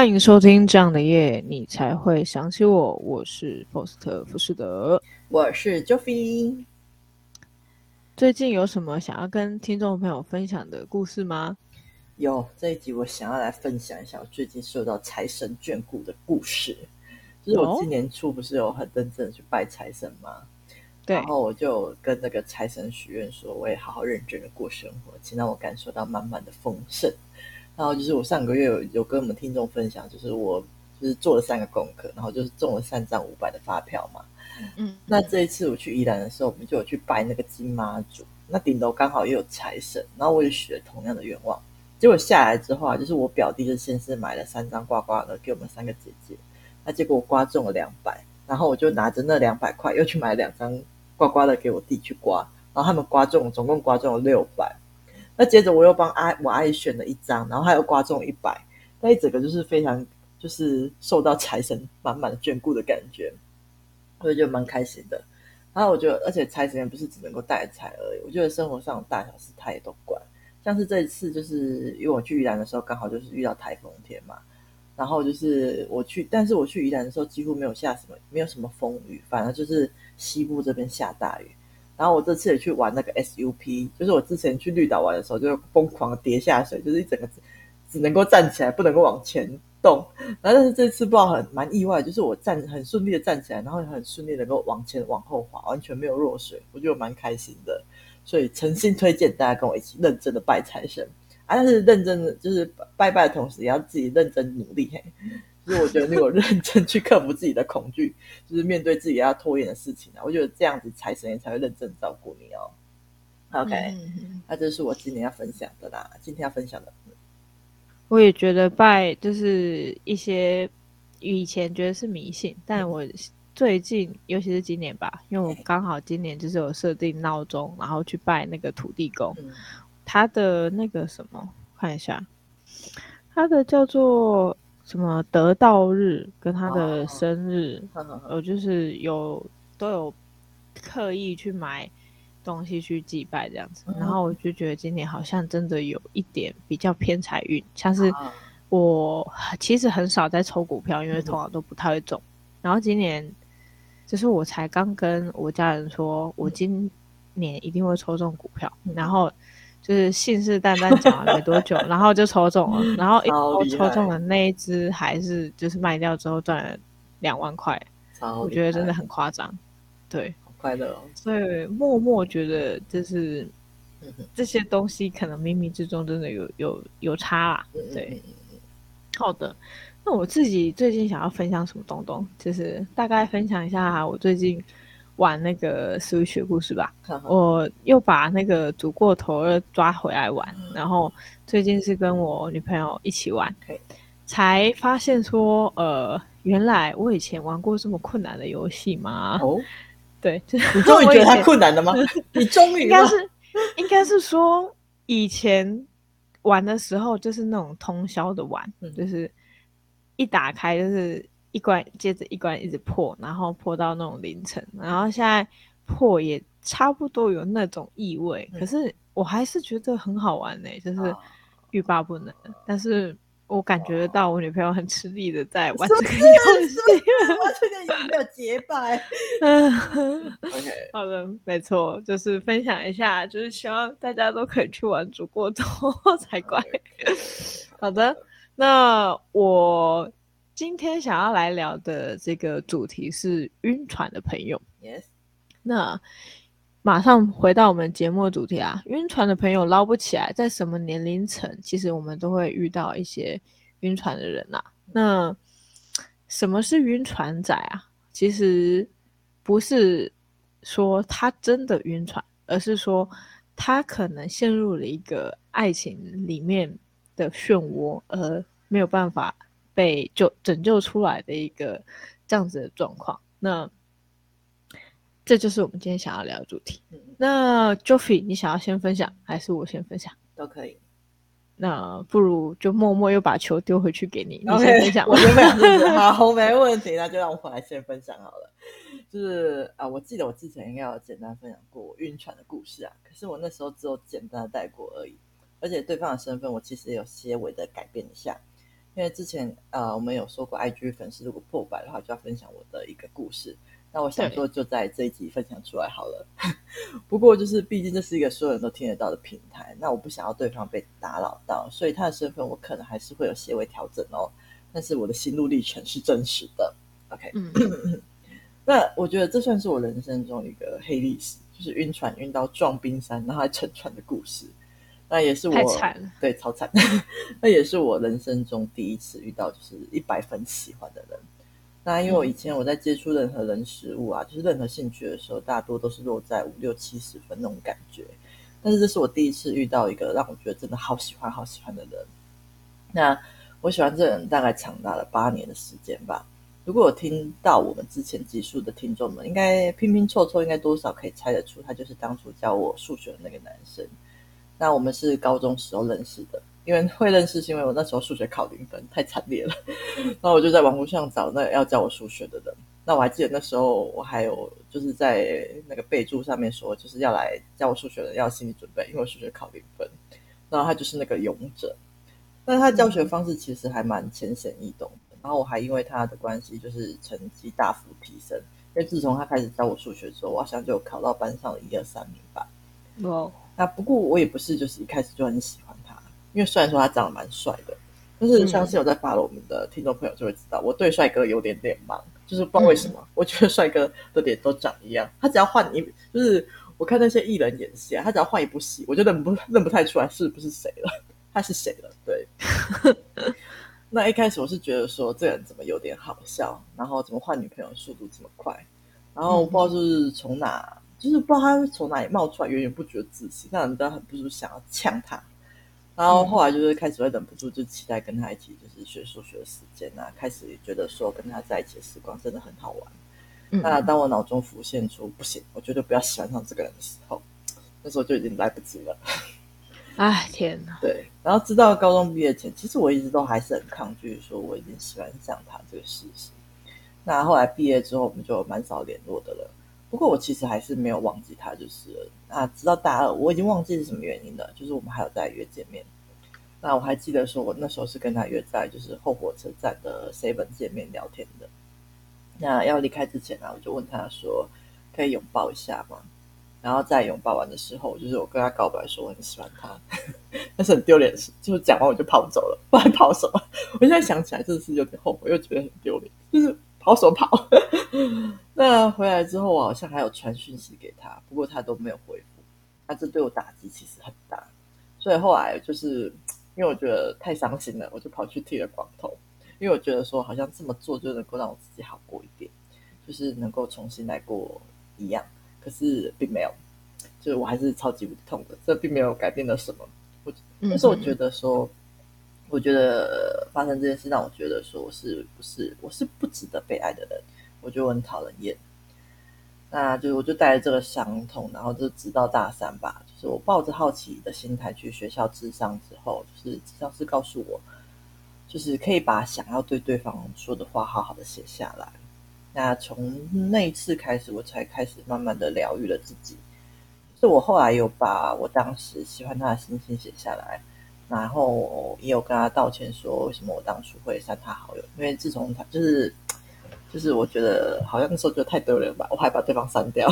欢迎收听这样的夜，你才会想起我。我是波斯特福士德，我是 Joffy。最近有什么想要跟听众朋友分享的故事吗？有，这一集我想要来分享一下我最近受到财神眷顾的故事。就是我今年初不是有很认真的去拜财神吗？对，然后我就跟那个财神许愿说，我也好好认真的过生活，请让我感受到满满的丰盛。然后就是我上个月有有跟我们听众分享，就是我就是做了三个功课，然后就是中了三张五百的发票嘛。嗯，那这一次我去宜兰的时候，我们就有去拜那个金妈祖，那顶楼刚好也有财神，然后我也许了同样的愿望。结果下来之后啊，就是我表弟就先是买了三张刮刮乐给我们三个姐姐，那结果我刮中了两百，然后我就拿着那两百块又去买两张刮刮乐给我弟去刮，然后他们刮中，总共刮中了六百。那接着我又帮阿我阿姨选了一张，然后还有刮中一百，那一整个就是非常就是受到财神满满的眷顾的感觉，所以就蛮开心的。然后我觉得，而且财神也不是只能够带财而已，我觉得生活上大小事他也都管。像是这一次，就是因为我去宜兰的时候，刚好就是遇到台风天嘛，然后就是我去，但是我去宜兰的时候几乎没有下什么，没有什么风雨，反而就是西部这边下大雨。然后我这次也去玩那个 SUP，就是我之前去绿岛玩的时候，就疯狂跌下水，就是一整个只，只能够站起来，不能够往前动。然后但是这次不知道很蛮意外，就是我站很顺利的站起来，然后很顺利能够往前往后滑，完全没有落水，我觉得蛮开心的。所以诚心推荐大家跟我一起认真的拜财神啊！但是认真的就是拜拜的同时，也要自己认真努力嘿。就是我觉得，你有认真去克服自己的恐惧，就是面对自己要拖延的事情啊，我觉得这样子财神爷才会认真照顾你哦。OK，嗯，那这是我今年要分享的啦。今天要分享的，我也觉得拜就是一些以前觉得是迷信，但我最近，尤其是今年吧，因为我刚好今年就是有设定闹钟，然后去拜那个土地公，嗯，他的那个什么，看一下，他的叫做。什么得道日跟他的生日，我、哦哦、就是有都有刻意去买东西去祭拜这样子，嗯、然后我就觉得今年好像真的有一点比较偏财运，像是我其实很少在抽股票，因为通常都不太会中。嗯、然后今年就是我才刚跟我家人说，我今年一定会抽中股票，嗯、然后。就是信誓旦旦讲了没多久，然后就抽中了，然后一抽中了那一只还是就是卖掉之后赚了两万块，我觉得真的很夸张，对，好快乐哦。所以默默觉得就是这些东西可能冥冥之中真的有有有差啦，对。好的，那我自己最近想要分享什么东东，就是大概分享一下我最近。玩那个 Switch 故事吧，我又把那个煮过头了抓回来玩，然后最近是跟我女朋友一起玩，才发现说，呃，原来我以前玩过这么困难的游戏吗？哦，对，就是你终于觉得它困难了吗？你终于应该是应该是说以前玩的时候就是那种通宵的玩，就是一打开就是。一关接着一关一直破，然后破到那种凌晨，然后现在破也差不多有那种意味，嗯、可是我还是觉得很好玩呢、欸，就是欲罢不能。哦、但是我感觉得到我女朋友很吃力的在玩这个游戏，完全没有结拜。嗯，OK，好的，没错，就是分享一下，就是希望大家都可以去玩煮过头 才怪。Okay. 好的，那我。今天想要来聊的这个主题是晕船的朋友。Yes，那马上回到我们节目的主题啊，晕船的朋友捞不起来，在什么年龄层，其实我们都会遇到一些晕船的人呐。那什么是晕船仔啊？其实不是说他真的晕船，而是说他可能陷入了一个爱情里面的漩涡，而没有办法。被救拯救出来的一个这样子的状况，那这就是我们今天想要聊的主题。嗯、那 Joffy，你想要先分享，还是我先分享？都可以。那不如就默默又把球丢回去给你，okay, 你先分享。我先分享，好，没问题。那就让我来先分享好了。就是啊，我记得我之前应该有简单分享过我晕船的故事啊，可是我那时候只有简单的带过而已，而且对方的身份我其实有些微的改变一下。因为之前呃，我们有说过，IG 粉丝如果破百的话，就要分享我的一个故事。那我想说，就在这一集分享出来好了。不过，就是毕竟这是一个所有人都听得到的平台，那我不想要对方被打扰到，所以他的身份我可能还是会有些微调整哦。但是我的心路历程是真实的。OK，嗯，那我觉得这算是我人生中一个黑历史，就是晕船晕到撞冰山，然后还沉船的故事。那也是我，对，超惨。那也是我人生中第一次遇到就是一百分喜欢的人。那因为我以前我在接触任何人事物啊，就是任何兴趣的时候，大多都是落在五六七十分那种感觉。但是这是我第一次遇到一个让我觉得真的好喜欢、好喜欢的人。那我喜欢这人大概长达了八年的时间吧。如果我听到我们之前集数的听众们，应该拼拼凑凑，应该多少可以猜得出，他就是当初教我数学的那个男生。那我们是高中时候认识的。因为会认识，是因为我那时候数学考零分，太惨烈了。然后我就在网络上找那个要教我数学的人。那我还记得那时候我还有就是在那个备注上面说，就是要来教我数学的要心理准备，因为我数学考零分。然后他就是那个勇者，那他教学方式其实还蛮浅显易懂的。然后我还因为他的关系，就是成绩大幅提升。因为自从他开始教我数学之后，我好像就考到班上的一二三名吧。哦，那不过我也不是就是一开始就很喜欢他。因为虽然说他长得蛮帅的，但是相信有在 follow 我们的听众朋友就会知道，我对帅哥有点脸盲，就是不知道为什么，我觉得帅哥的脸都长一样。他只要换一，就是我看那些艺人演戏啊，他只要换一部戏，我就认不认不太出来是不是谁了，他是谁了？对。那一开始我是觉得说这人怎么有点好笑，然后怎么换女朋友速度这么快，然后我不知道就是从哪，就是不知道他是从哪里冒出来源源不绝的自信，让人家很不是想要呛他。然后后来就是开始会忍不住就期待跟他一起就是学数学的时间啊，开始也觉得说跟他在一起的时光真的很好玩。嗯、那当我脑中浮现出不行，我绝对不要喜欢上这个人的时候，那时候就已经来不及了。哎，天哪！对，然后直到高中毕业前，其实我一直都还是很抗拒说我已经喜欢上他这个事实。那后来毕业之后，我们就蛮少联络的了。不过我其实还是没有忘记他，就是啊。直到大二，我已经忘记是什么原因了。就是我们还有在约见面。那我还记得说，我那时候是跟他约在就是后火车站的 seven 见面聊天的。那要离开之前呢、我就问他说，可以拥抱一下吗？然后在拥抱完的时候，就是我跟他告白说我很喜欢他，但是很丢脸的事，就是讲完我就跑走了，不然跑什么？我现在想起来真的是有点后悔，又觉得很丢脸，就是。跑什么跑？那回来之后，我好像还有传讯息给他，不过他都没有回复。那这对我打击其实很大，所以后来就是因为我觉得太伤心了，我就跑去剃了光头。因为我觉得说，好像这么做就能够让我自己好过一点，就是能够重新来过一样。可是并没有，就是我还是超级无痛的。这并没有改变了什么。我但是我觉得说。我觉得发生这件事让我觉得说我是不是我是不值得被爱的人，我觉得我很讨人厌。那就我就带着这个伤痛，然后就直到大三吧，就是我抱着好奇的心态去学校咨商之后，就是咨商师告诉我，就是可以把想要对对方说的话好好的写下来。那从那一次开始，我才开始慢慢的疗愈了自己。是我后来有把我当时喜欢他的心情写下来。然后也有跟他道歉，说为什么我当初会删他好友，因为自从他就是就是我觉得好像那时候觉得太丢人吧，我还把对方删掉。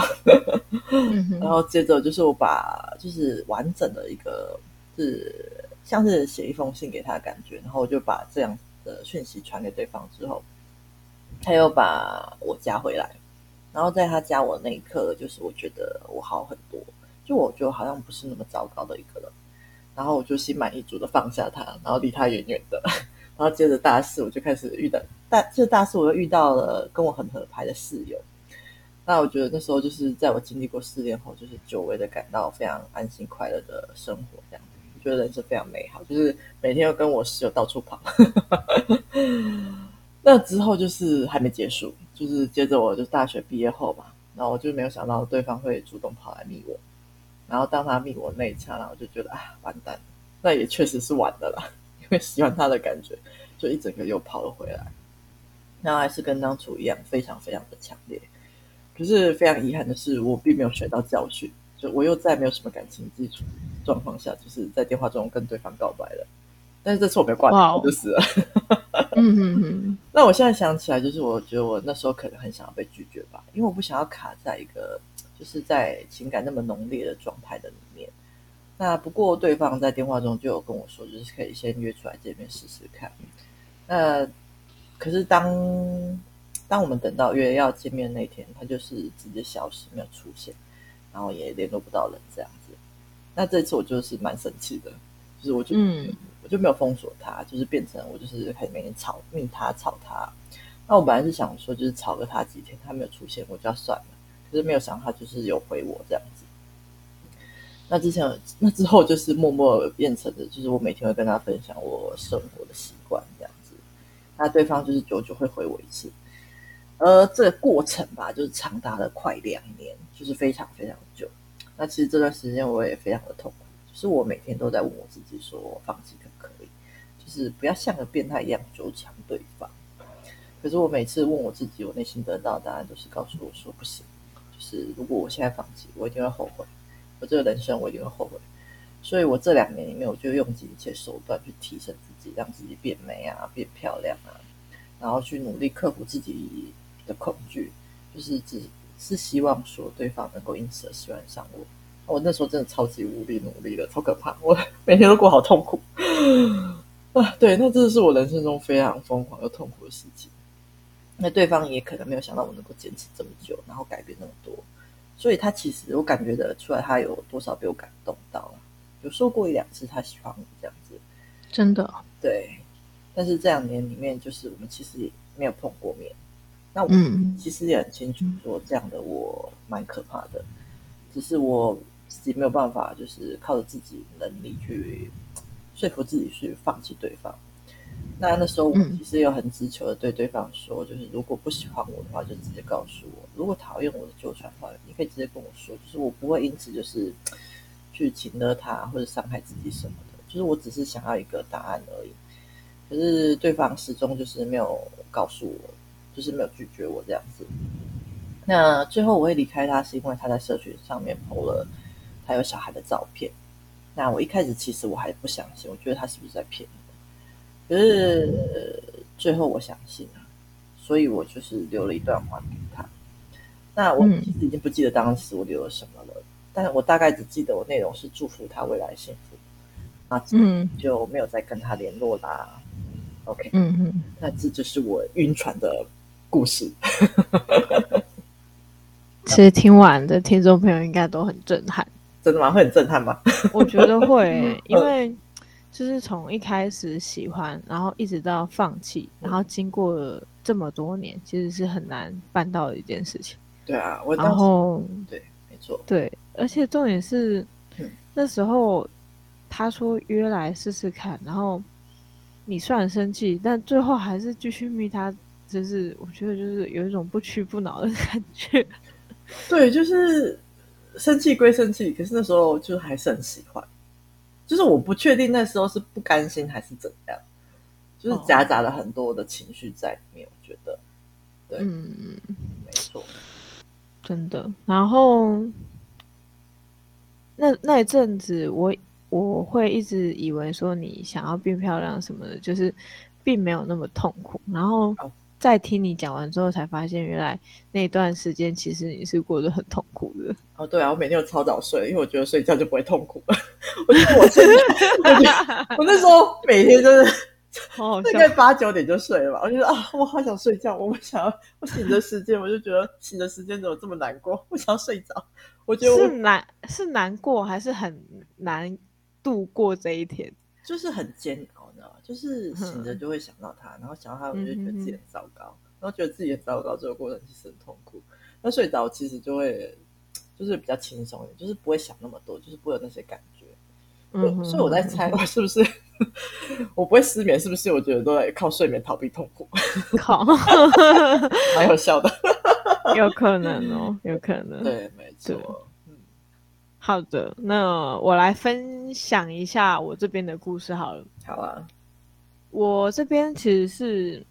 然后接着就是我把就是完整的一个是像是写一封信给他的感觉，然后我就把这样的讯息传给对方之后，他又把我加回来，然后在他加我那一刻，就是我觉得我好很多，就我觉得好像不是那么糟糕的一个人。然后我就心满意足的放下他，然后离他远远的。然后接着大四，我就开始遇到大，就大四我又遇到了跟我很合拍的室友。那我觉得那时候就是在我经历过失恋后，就是久违的感到非常安心快乐的生活，这样，我觉得人生非常美好，就是每天要跟我室友到处跑。那之后就是还没结束，就是接着我就大学毕业后嘛，然后我就没有想到对方会主动跑来密我。然后当他密我那一刹那，我就觉得啊，完蛋，那也确实是完的了，因为喜欢他的感觉，就一整个又跑了回来。那还是跟当初一样，非常非常的强烈。可是非常遗憾的是，我并没有学到教训，就我又在没有什么感情基础状况下，就是在电话中跟对方告白了。但是这次我没挂掉，就死了。嗯嗯嗯。那我现在想起来，就是我觉得我那时候可能很想要被拒绝吧，因为我不想要卡在一个就是在情感那么浓烈的状态的里面。那不过对方在电话中就有跟我说，就是可以先约出来见面试试看。那可是当当我们等到约要见面那天，他就是直接消失，没有出现，然后也联络不到人这样子。那这次我就是蛮生气的，就是我就、嗯、我就没有封锁他，就是变成我就是可以每天吵，命他吵他。那我本来是想说，就是吵个他几天，他没有出现，我就要算了。可是没有想他就是有回我这样子。那之前那之后就是默默变成的，就是我每天会跟他分享我生活的习惯这样子。那对方就是久久会回我一次，而这个过程吧，就是长达了快两年，就是非常非常久。那其实这段时间我也非常的痛苦，就是我每天都在问我自己，说我放弃可不可以？就是不要像个变态一样纠缠对方。可是我每次问我自己，我内心得到的答案都是告诉我说不行。就是如果我现在放弃，我一定会后悔，我这个人生我一定会后悔。所以我这两年里面，我就用尽一切手段去提升自己，让自己变美啊，变漂亮啊，然后去努力克服自己的恐惧，就是只。是希望说对方能够因此而喜欢上我。我那时候真的超级无力努力的，超可怕！我 每天都过好痛苦 啊！对，那真的是我人生中非常疯狂又痛苦的事情。那对方也可能没有想到我能够坚持这么久，然后改变那么多。所以他其实我感觉得出来，他有多少被我感动到了。有说过一两次他喜欢我这样子，真的对。但是这两年里面，就是我们其实也没有碰过面。那我其实也很清楚，说这样的我蛮可怕的，只是我自己没有办法，就是靠着自己能力去说服自己去放弃对方。那那时候我其实有很直球的对对方说，就是如果不喜欢我的话，就直接告诉我；如果讨厌我的旧传话，你可以直接跟我说，就是我不会因此就是去请了他或者伤害自己什么的，就是我只是想要一个答案而已。可是对方始终就是没有告诉我。就是没有拒绝我这样子。那最后我会离开他，是因为他在社群上面 PO 了他有小孩的照片。那我一开始其实我还不相信，我觉得他是不是在骗我？可是最后我相信了，所以我就是留了一段话给他。那我其实已经不记得当时我留了什么了，嗯、但是我大概只记得我内容是祝福他未来幸福。啊，嗯，就没有再跟他联络啦。OK，嗯嗯，那这就是我晕船的故事，其实听完的听众朋友应该都很震撼，真的吗？会很震撼吗？我觉得会，因为就是从一开始喜欢，然后一直到放弃，然后经过了这么多年，其实是很难办到的一件事情。对啊，我然后对，没错，对，而且重点是、嗯、那时候他说约来试试看，然后你虽然生气，但最后还是继续密他。就是我觉得，就是有一种不屈不挠的感觉。对，就是生气归生气，可是那时候就还是很喜欢。就是我不确定那时候是不甘心还是怎样，就是夹杂了很多的情绪在里面。我觉得，对，嗯，没错，真的。然后那那一阵子我，我我会一直以为说你想要变漂亮什么的，就是并没有那么痛苦。然后。在听你讲完之后，才发现原来那段时间其实你是过得很痛苦的。哦，对啊，我每天都超早睡，因为我觉得睡觉就不会痛苦了。我觉得我现在，我那时候每天就是 大概八九点就睡了吧。我就说啊，我好想睡觉，我不想要我醒的时间，我就觉得醒的时间怎么这么难过？我想要睡着。我觉得我是难是难过，还是很难度过这一天？就是很煎熬。就是醒着就会想到他，然后想到他，我就觉得自己很糟糕，然后觉得自己很糟糕，这个过程其实很痛苦。那睡着其实就会就是比较轻松一点，就是不会想那么多，就是不会有那些感觉。嗯所以我在猜，我是不是我不会失眠？是不是我觉得都在靠睡眠逃避痛苦？好，蛮有效的，有可能哦，有可能。对，没错。嗯，好的，那我来分享一下我这边的故事好了。好啊。我这边其实是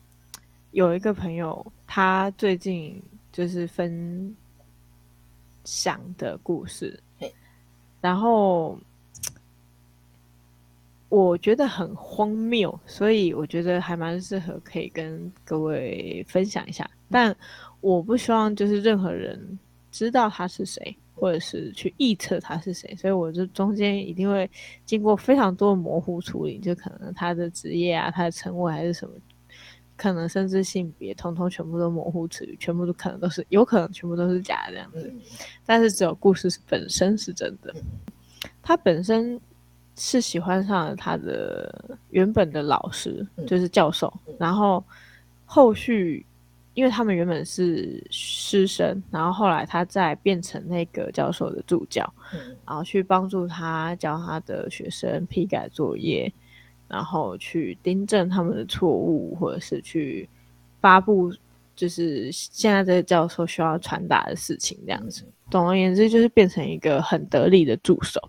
有一个朋友，他最近就是分享的故事，然后我觉得很荒谬，所以我觉得还蛮适合可以跟各位分享一下。但我不希望就是任何人知道他是谁，或者是去臆测他是谁，所以我就中间一定会经过非常多的模糊处理，就可能他的职业啊、他的称谓还是什么，可能甚至性别，通通全部都模糊词语，全部都可能都是有可能全部都是假的这样子。但是只有故事本身是真的，他本身。是喜欢上了他的原本的老师，就是教授。然后后续，因为他们原本是师生，然后后来他再变成那个教授的助教，然后去帮助他教他的学生批改作业，然后去订正他们的错误，或者是去发布，就是现在这个教授需要传达的事情这样子。总而言之，就是变成一个很得力的助手。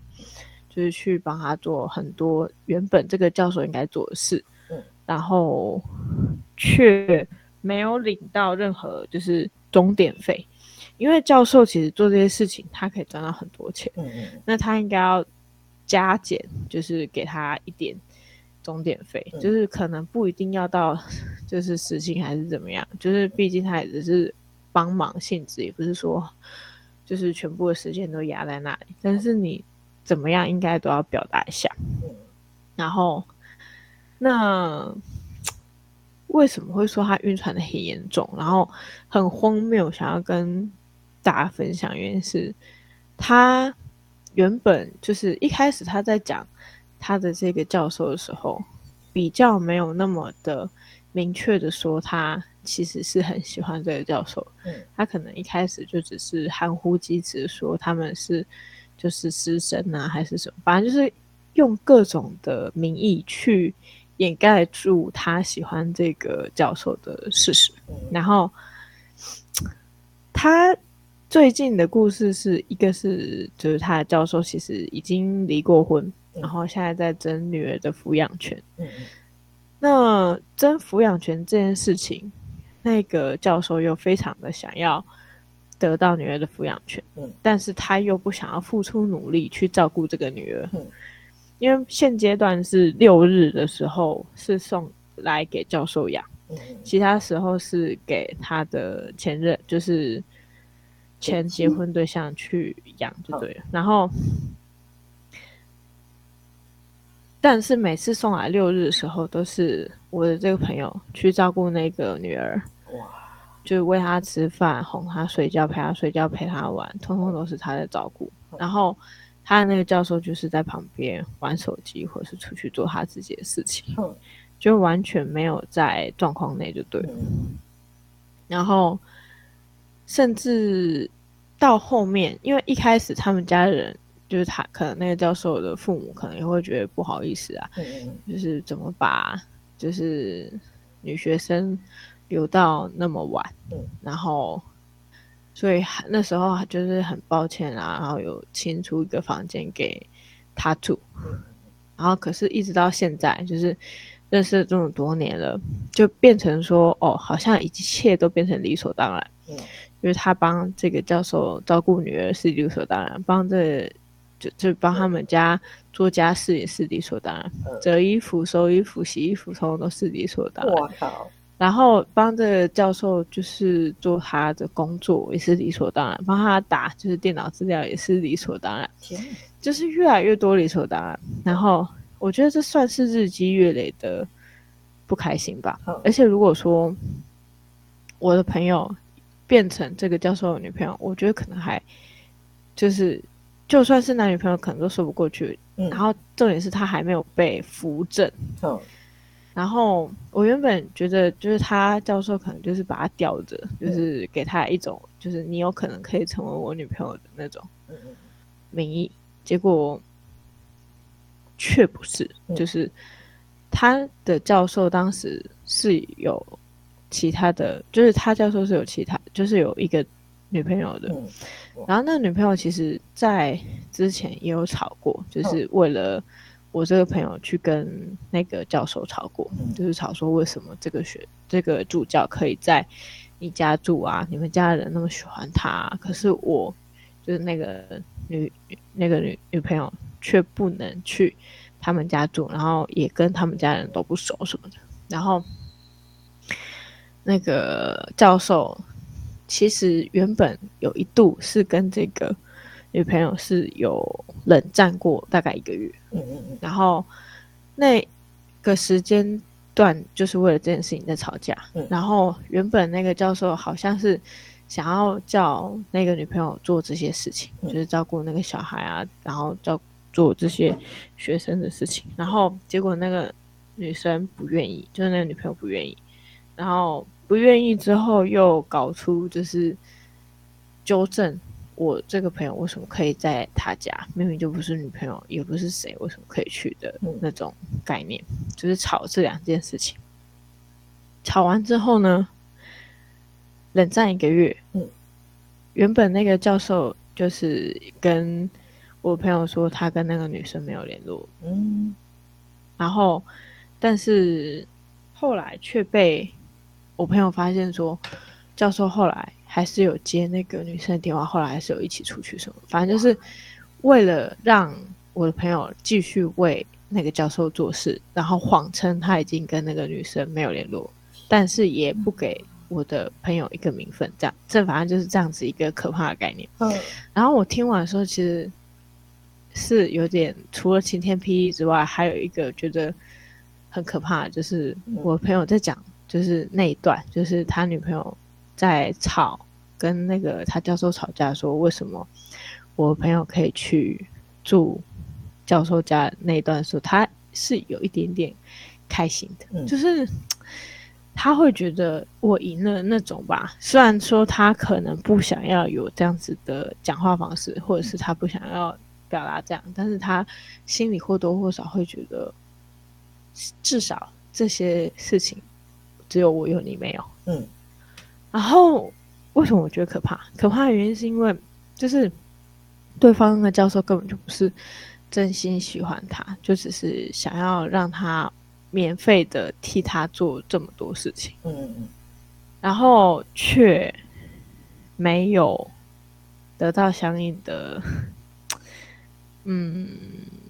就是去帮他做很多原本这个教授应该做的事，嗯，然后却没有领到任何就是钟点费，因为教授其实做这些事情，他可以赚到很多钱，嗯嗯，那他应该要加减，就是给他一点钟点费，嗯，就是可能不一定要到就是实薪还是怎么样，就是毕竟他也只是帮忙性质，也不是说就是全部的时间都压在那里，但是你。怎么样，应该都要表达一下。然后，那为什么会说他晕船的很严重？然后很荒谬，想要跟大家分享，原因是他原本就是一开始他在讲他的这个教授的时候，比较没有那么的明确的说他其实是很喜欢这个教授。他可能一开始就只是含糊其辞说他们是。就是师生啊，还是什么？反正就是用各种的名义去掩盖住他喜欢这个教授的事实。然后他最近的故事是一个是，就是他的教授其实已经离过婚，然后现在在争女儿的抚养权。那争抚养权这件事情，那个教授又非常的想要。得到女儿的抚养权，嗯，但是他又不想要付出努力去照顾这个女儿，嗯，因为现阶段是六日的时候是送来给教授养，嗯，其他时候是给他的前任，就是前结婚对象去养就对了，嗯，然后，但是每次送来六日的时候，都是我的这个朋友去照顾那个女儿，哇。就喂她吃饭、哄她睡觉、陪她睡觉、陪她玩，通通都是他在照顾。然后他的那个教授就是在旁边玩手机，或者是出去做他自己的事情，就完全没有在状况内，就对了。然后甚至到后面，因为一开始他们家的人就是他，可能那个教授的父母可能也会觉得不好意思啊，就是怎么把就是女学生。留到那么晚，嗯，然后，所以那时候就是很抱歉啊，然后有清出一个房间给他住，嗯，然后可是一直到现在，就是认识了这么多年了，就变成说，哦，好像一切都变成理所当然，嗯，就是他帮这个教授照顾女儿是理所当然，帮这个，就就帮他们家做家事也是理所当然，嗯，折衣服、收衣服、洗衣服，通通都是理所当然。我靠！然后帮这个教授就是做他的工作也是理所当然，帮他打就是电脑资料也是理所当然，就是越来越多理所当然。然后我觉得这算是日积月累的不开心吧。而且如果说我的朋友变成这个教授的女朋友，我觉得可能还就是就算是男女朋友，可能都说不过去。然后重点是他还没有被扶正。然后我原本觉得，就是他教授可能就是把他吊着，就是给他一种，就是你有可能可以成为我女朋友的那种名义。结果却不是，就是他的教授当时是有其他的，就是他教授是有其他，就是有一个女朋友的。然后那个女朋友其实在之前也有吵过，就是为了。我这个朋友去跟那个教授吵过，就是吵说为什么这个学这个助教可以在你家住啊？你们家的人那么喜欢他啊，可是我就是那个女那个女女朋友却不能去他们家住，然后也跟他们家人都不熟什么的。然后那个教授其实原本有一度是跟这个女朋友是有冷战过大概一个月，嗯嗯嗯，然后那个时间段就是为了这件事情在吵架。嗯，然后原本那个教授好像是想要叫那个女朋友做这些事情，就是照顾那个小孩啊，然后照做这些学生的事情。然后结果那个女生不愿意，就是那个女朋友不愿意，然后不愿意之后又搞出就是纠正。我这个朋友为什么可以在他家？明明就不是女朋友，也不是谁，为什么可以去的那种概念？嗯、就是吵这两件事情。吵完之后呢，冷战一个月。嗯，原本那个教授就是跟我朋友说，他跟那个女生没有联络。嗯，然后，但是后来却被我朋友发现说，教授后来。还是有接那个女生的电话，后来还是有一起出去什么，反正就是为了让我的朋友继续为那个教授做事，然后谎称他已经跟那个女生没有联络，但是也不给我的朋友一个名分，这样，这反正就是这样子一个可怕的概念。嗯，然后我听完的时候，其实是有点除了晴天霹雳之外，还有一个觉得很可怕，就是我朋友在讲，就是那一段，就是他女朋友。在吵，跟那个他教授吵架，说为什么我朋友可以去住教授家那一段时候，他是有一点点开心的，嗯、就是 他会觉得我赢了那种吧。虽然说他可能不想要有这样子的讲话方式，或者是他不想要表达这样，但是他心里或多或少会觉得，至少这些事情只有我有你没有，嗯。然后，为什么我觉得可怕？可怕的原因是因为，就是对方的教授根本就不是真心喜欢他，就只是想要让他免费的替他做这么多事情。嗯嗯。然后却没有得到相应的嗯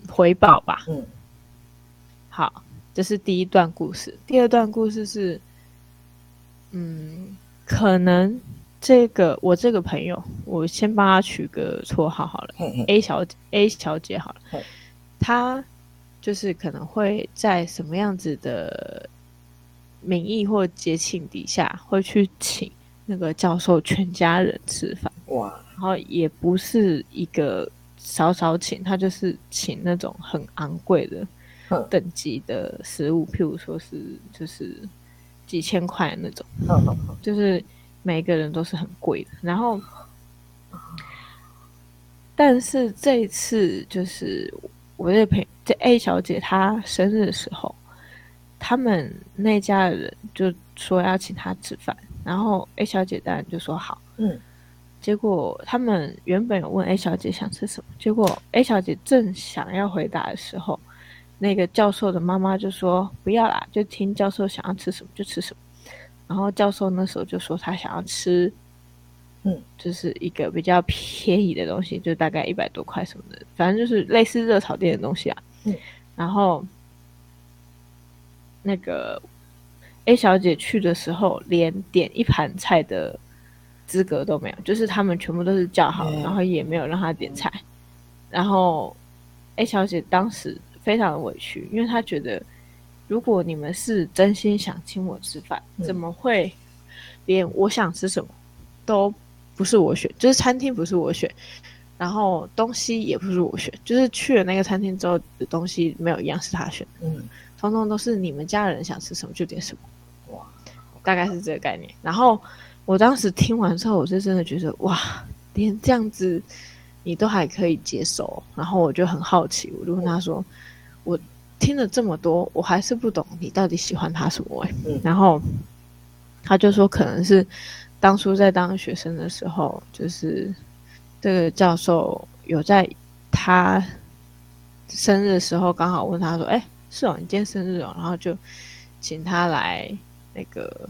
回报吧。嗯。好，这是第一段故事。第二段故事是，嗯。可能这个我这个朋友，我先帮他取个绰号好了嘿嘿，A 小姐，A 小姐好了，她就是可能会在什么样子的名义或节庆底下，会去请那个教授全家人吃饭。哇，然后也不是一个少少请，他就是请那种很昂贵的等级的食物，譬如说是就是。几千块那种，就是每个人都是很贵的。然后，但是这一次就是我这朋友这 A 小姐她生日的时候，他们那家的人就说要请她吃饭，然后 A 小姐当然就说好。嗯，结果他们原本有问 A 小姐想吃什么，结果 A 小姐正想要回答的时候。那个教授的妈妈就说：“不要啦，就听教授想要吃什么就吃什么。”然后教授那时候就说他想要吃，嗯，就是一个比较便宜的东西，就大概一百多块什么的，反正就是类似热炒店的东西啊。嗯，然后那个 A 小姐去的时候，连点一盘菜的资格都没有，就是他们全部都是叫好，然后也没有让她点菜。然后 A 小姐当时。非常的委屈，因为他觉得，如果你们是真心想请我吃饭，嗯、怎么会连我想吃什么都不是我选？就是餐厅不是我选，然后东西也不是我选，就是去了那个餐厅之后的东西没有一样是他选的，嗯，通通都是你们家人想吃什么就点什么，哇，大概是这个概念。然后我当时听完之后，我就真的觉得，哇，连这样子你都还可以接受，然后我就很好奇，我就问他说。嗯我听了这么多，我还是不懂你到底喜欢他什么、欸嗯、然后他就说，可能是当初在当学生的时候，就是这个教授有在他生日的时候刚好问他说：“哎、欸，是哦，你今天生日哦。”然后就请他来那个，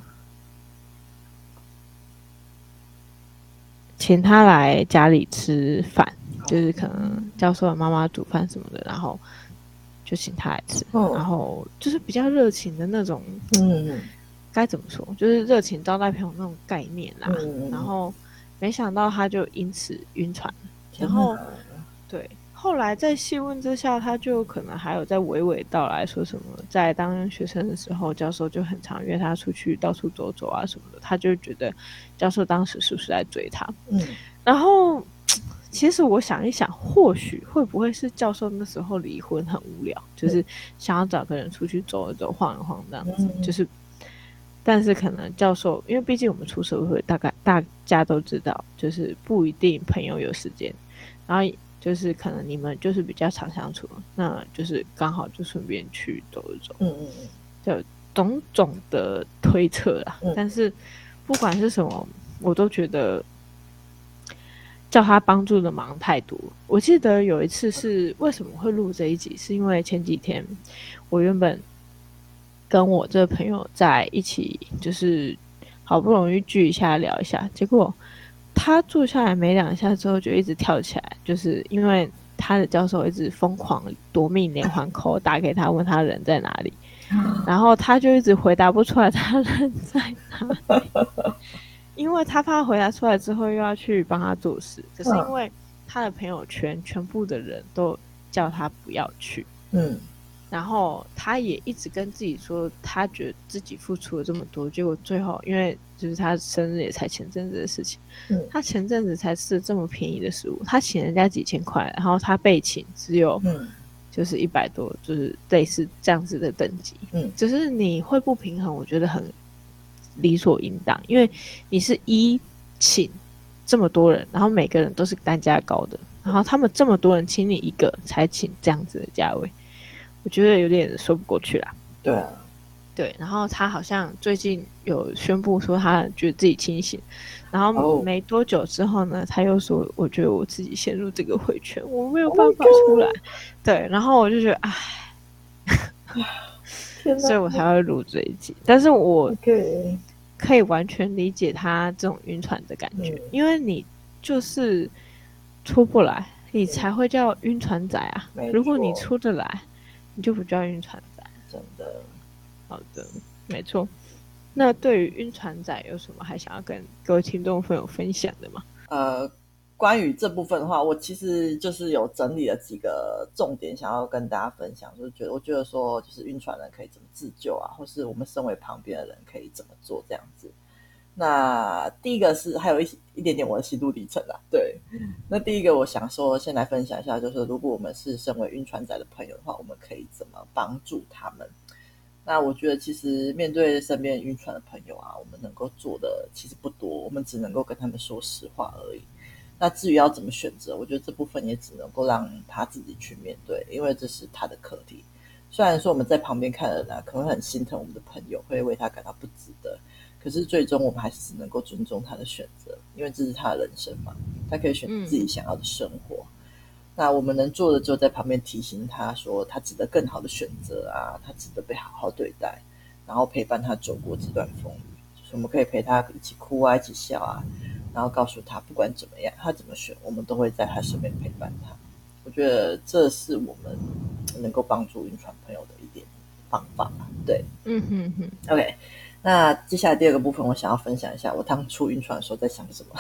请他来家里吃饭，就是可能教授的妈妈煮饭什么的，然后。就请他来吃，哦、然后就是比较热情的那种，嗯，该怎么说，就是热情招待朋友那种概念啦。嗯、然后没想到他就因此晕船，然后对，后来在细问之下，他就可能还有在娓娓道来说什么，在当学生的时候，教授就很常约他出去到处走走啊什么的，他就觉得教授当时是不是在追他？嗯，然后。其实我想一想，或许会不会是教授那时候离婚很无聊，就是想要找个人出去走一走、晃一晃这样子。嗯、就是，但是可能教授，因为毕竟我们出社会，大概大家都知道，就是不一定朋友有时间。然后就是可能你们就是比较常相处，那就是刚好就顺便去走一走。嗯嗯嗯，就种种的推测啦。嗯、但是不管是什么，我都觉得。叫他帮助的忙太多。我记得有一次是为什么会录这一集，是因为前几天我原本跟我这个朋友在一起，就是好不容易聚一下聊一下，结果他坐下来没两下之后就一直跳起来，就是因为他的教授一直疯狂夺命连环 call 打给他，问他人在哪里，然后他就一直回答不出来他人在哪。因为他怕回答出来之后又要去帮他做事，可是因为他的朋友圈全部的人都叫他不要去，嗯，然后他也一直跟自己说，他觉得自己付出了这么多，结果最后因为就是他生日也才前阵子的事情，嗯，他前阵子才吃这么便宜的食物，他请人家几千块，然后他被请只有就是一百多，就是类似这样子的等级，嗯，只是你会不平衡，我觉得很。理所应当，因为你是一请这么多人，然后每个人都是单价高的，然后他们这么多人请你一个才请这样子的价位，我觉得有点说不过去啦。对啊，对，然后他好像最近有宣布说他觉得自己清醒，然后没多久之后呢，他又说我觉得我自己陷入这个回圈，我没有办法出来。对，然后我就觉得唉。所以我才会录这一集，但是我可以完全理解他这种晕船的感觉，嗯、因为你就是出不来，你才会叫晕船仔啊。如果你出得来，你就不叫晕船仔。真的，好的，没错。那对于晕船仔有什么还想要跟各位听众朋友分享的吗？呃。关于这部分的话，我其实就是有整理了几个重点，想要跟大家分享。就是觉得，我觉得说，就是晕船人可以怎么自救啊，或是我们身为旁边的人可以怎么做这样子。那第一个是还有一一点点我的心路历程啊。对，那第一个我想说，先来分享一下，就是如果我们是身为晕船仔的朋友的话，我们可以怎么帮助他们？那我觉得，其实面对身边晕船的朋友啊，我们能够做的其实不多，我们只能够跟他们说实话而已。那至于要怎么选择，我觉得这部分也只能够让他自己去面对，因为这是他的课题。虽然说我们在旁边看的人啊，可能会很心疼我们的朋友，会为他感到不值得，可是最终我们还是只能够尊重他的选择，因为这是他的人生嘛，他可以选择自己想要的生活。嗯、那我们能做的，就在旁边提醒他说，他值得更好的选择啊，他值得被好好对待，然后陪伴他走过这段风雨。就是我们可以陪他一起哭啊，一起笑啊。然后告诉他，不管怎么样，他怎么选，我们都会在他身边陪伴他。我觉得这是我们能够帮助晕船朋友的一点方法。对，嗯哼哼。OK，那接下来第二个部分，我想要分享一下我当初晕船的时候在想什么。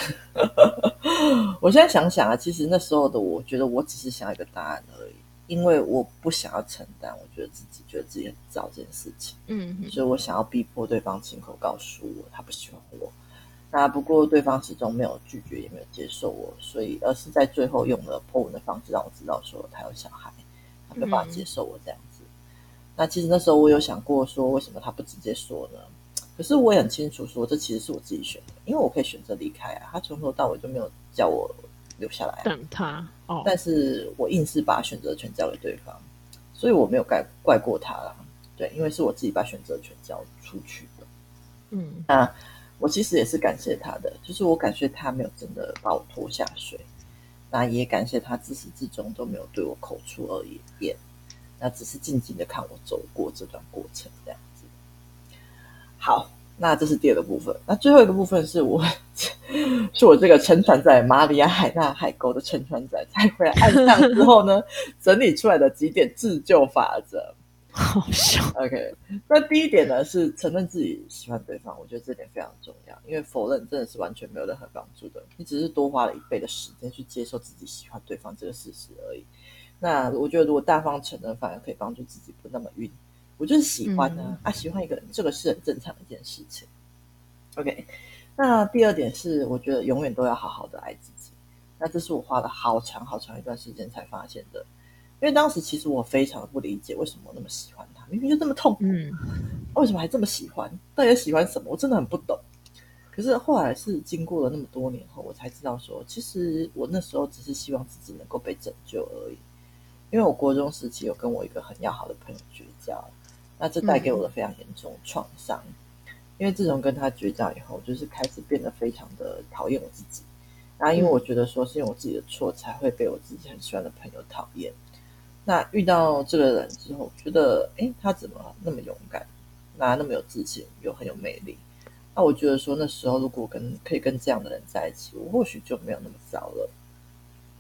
我现在想想啊，其实那时候的我觉得我只是想要一个答案而已，因为我不想要承担，我觉得自己觉得自己很糟这件事情。嗯哼，所以我想要逼迫对方亲口告诉我他不喜欢我。那不过对方始终没有拒绝，也没有接受我，所以而是在最后用了 po 文的方式让我知道说他有小孩，他没办法接受我这样子。嗯、那其实那时候我有想过说，为什么他不直接说呢？可是我也很清楚说，这其实是我自己选的，因为我可以选择离开啊。他从头到尾就没有叫我留下来、啊，等他。哦，但是我硬是把选择权交给对方，所以我没有怪怪过他啦。对，因为是我自己把选择权交出去的。嗯，那。我其实也是感谢他的，就是我感谢他没有真的把我拖下水，那也感谢他自始至终都没有对我口出恶言，那只是静静的看我走过这段过程这样子。好，那这是第二个部分，那最后一个部分是我 是我这个沉船在马里亚海纳海沟的沉船仔，才回来岸上之后呢，整理出来的几点自救法则。好笑。OK，那第一点呢是承认自己喜欢对方，我觉得这点非常重要，因为否认真的是完全没有任何帮助的，你只是多花了一倍的时间去接受自己喜欢对方这个事实而已。那我觉得如果大方承认，反而可以帮助自己不那么晕。我就是喜欢呢、啊，嗯、啊，喜欢一个人，这个是很正常的一件事情。OK，那第二点是，我觉得永远都要好好的爱自己。那这是我花了好长好长一段时间才发现的，因为当时其实我非常的不理解，为什么我那么喜欢他，明明就这么痛苦，嗯，为什么还这么喜欢？到底喜欢什么？我真的很不懂。可是后来是经过了那么多年后，我才知道说，其实我那时候只是希望自己能够被拯救而已。因为我国中时期有跟我一个很要好的朋友绝交。那这带给我的非常严重创伤，嗯、因为自从跟他绝交以后，就是开始变得非常的讨厌我自己。那因为我觉得说是因为我自己的错，才会被我自己很喜欢的朋友讨厌。那遇到这个人之后，觉得诶，他怎么那么勇敢，那那么有自信，又很有魅力。那我觉得说那时候如果跟可以跟这样的人在一起，我或许就没有那么糟了。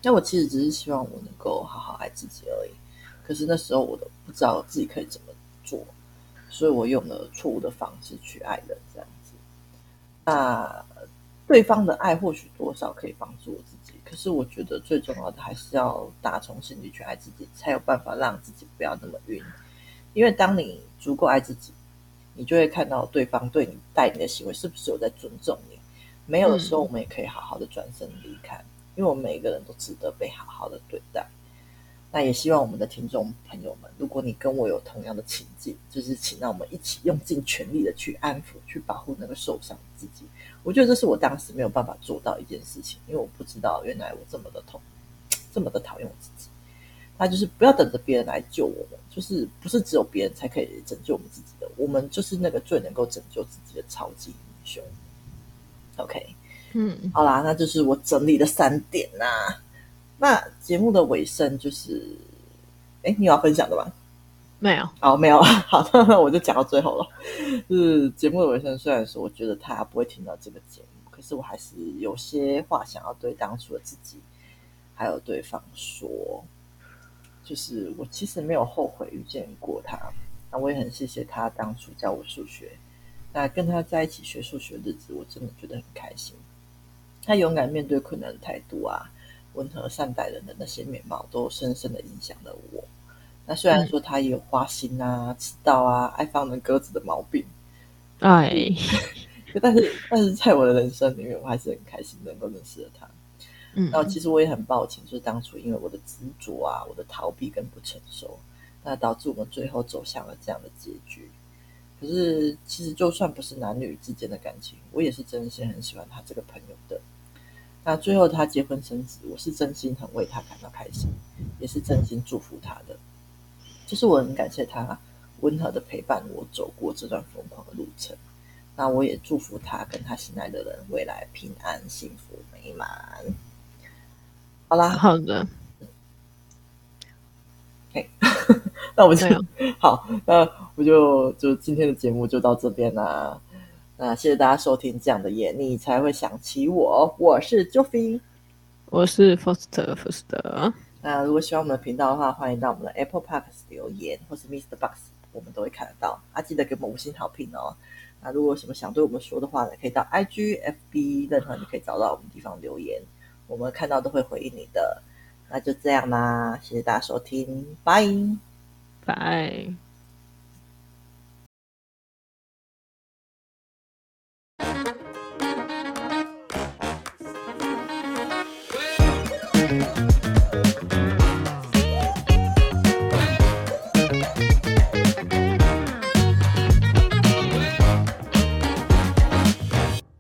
那我其实只是希望我能够好好爱自己而已。可是那时候我都不知道自己可以怎么。做，所以我用了错误的方式去爱人，这样子。那对方的爱或许多少可以帮助我，可是我觉得最重要的还是要打从心里去爱自己，才有办法让自己不要那么晕。因为当你足够爱自己，你就会看到对方对你带你的行为是不是有在尊重你。没有的时候，我们也可以好好的转身离开，嗯、因为我们每一个人都值得被好好的对待。那也希望我们的听众朋友们，如果你跟我有同样的情境，就是请让我们一起用尽全力的去安抚、去保护那个受伤的自己。我觉得这是我当时没有办法做到一件事情，因为我不知道原来我这么的痛，这么的讨厌我自己。那就是不要等着别人来救我们，就是不是只有别人才可以拯救我们自己的，我们就是那个最能够拯救自己的超级英雄。OK，嗯，好啦，那就是我整理的三点呐、啊。那节目的尾声就是，哎，你有要分享的吗？没有，好，没有，好，那我就讲到最后了。是节目的尾声，虽然说我觉得他不会听到这个节目，可是我还是有些话想要对当初的自己，还有对方说，就是我其实没有后悔遇见过他，那我也很谢谢他当初教我数学，那跟他在一起学数学的日子，我真的觉得很开心。他勇敢面对困难的态度啊。温和善待人的那些面貌，都深深的影响了我。那虽然说他也有花心啊、迟到啊、爱放人鸽子的毛病，哎，但是但是在我的人生里面，我还是很开心能够认识了他。嗯，然后其实我也很抱歉，就是当初因为我的执着啊、我的逃避跟不成熟，那导致我们最后走向了这样的结局。可是其实就算不是男女之间的感情，我也是真心很喜欢他这个朋友的。那最后他结婚生子，我是真心很为他感到开心，也是真心祝福他的。就是我很感谢他温和的陪伴我走过这段疯狂的路程。那我也祝福他跟他心爱的人未来平安、幸福、美满。好啦，好的。OK，那我们就 好，那我就就今天的节目就到这边啦。那谢谢大家收听这样的夜，你才会想起我。我是 Joffy，我是 Foster Foster。那如果喜欢我们的频道的话，欢迎到我们的 Apple Park 留言，或是 Mr. Box，我们都会看得到。啊，记得给我们五星好评哦。那如果有什么想对我们说的话呢，可以到 IG、FB，任何你可以找到我们地方留言，我们看到都会回应你的。那就这样啦，谢谢大家收听，拜拜。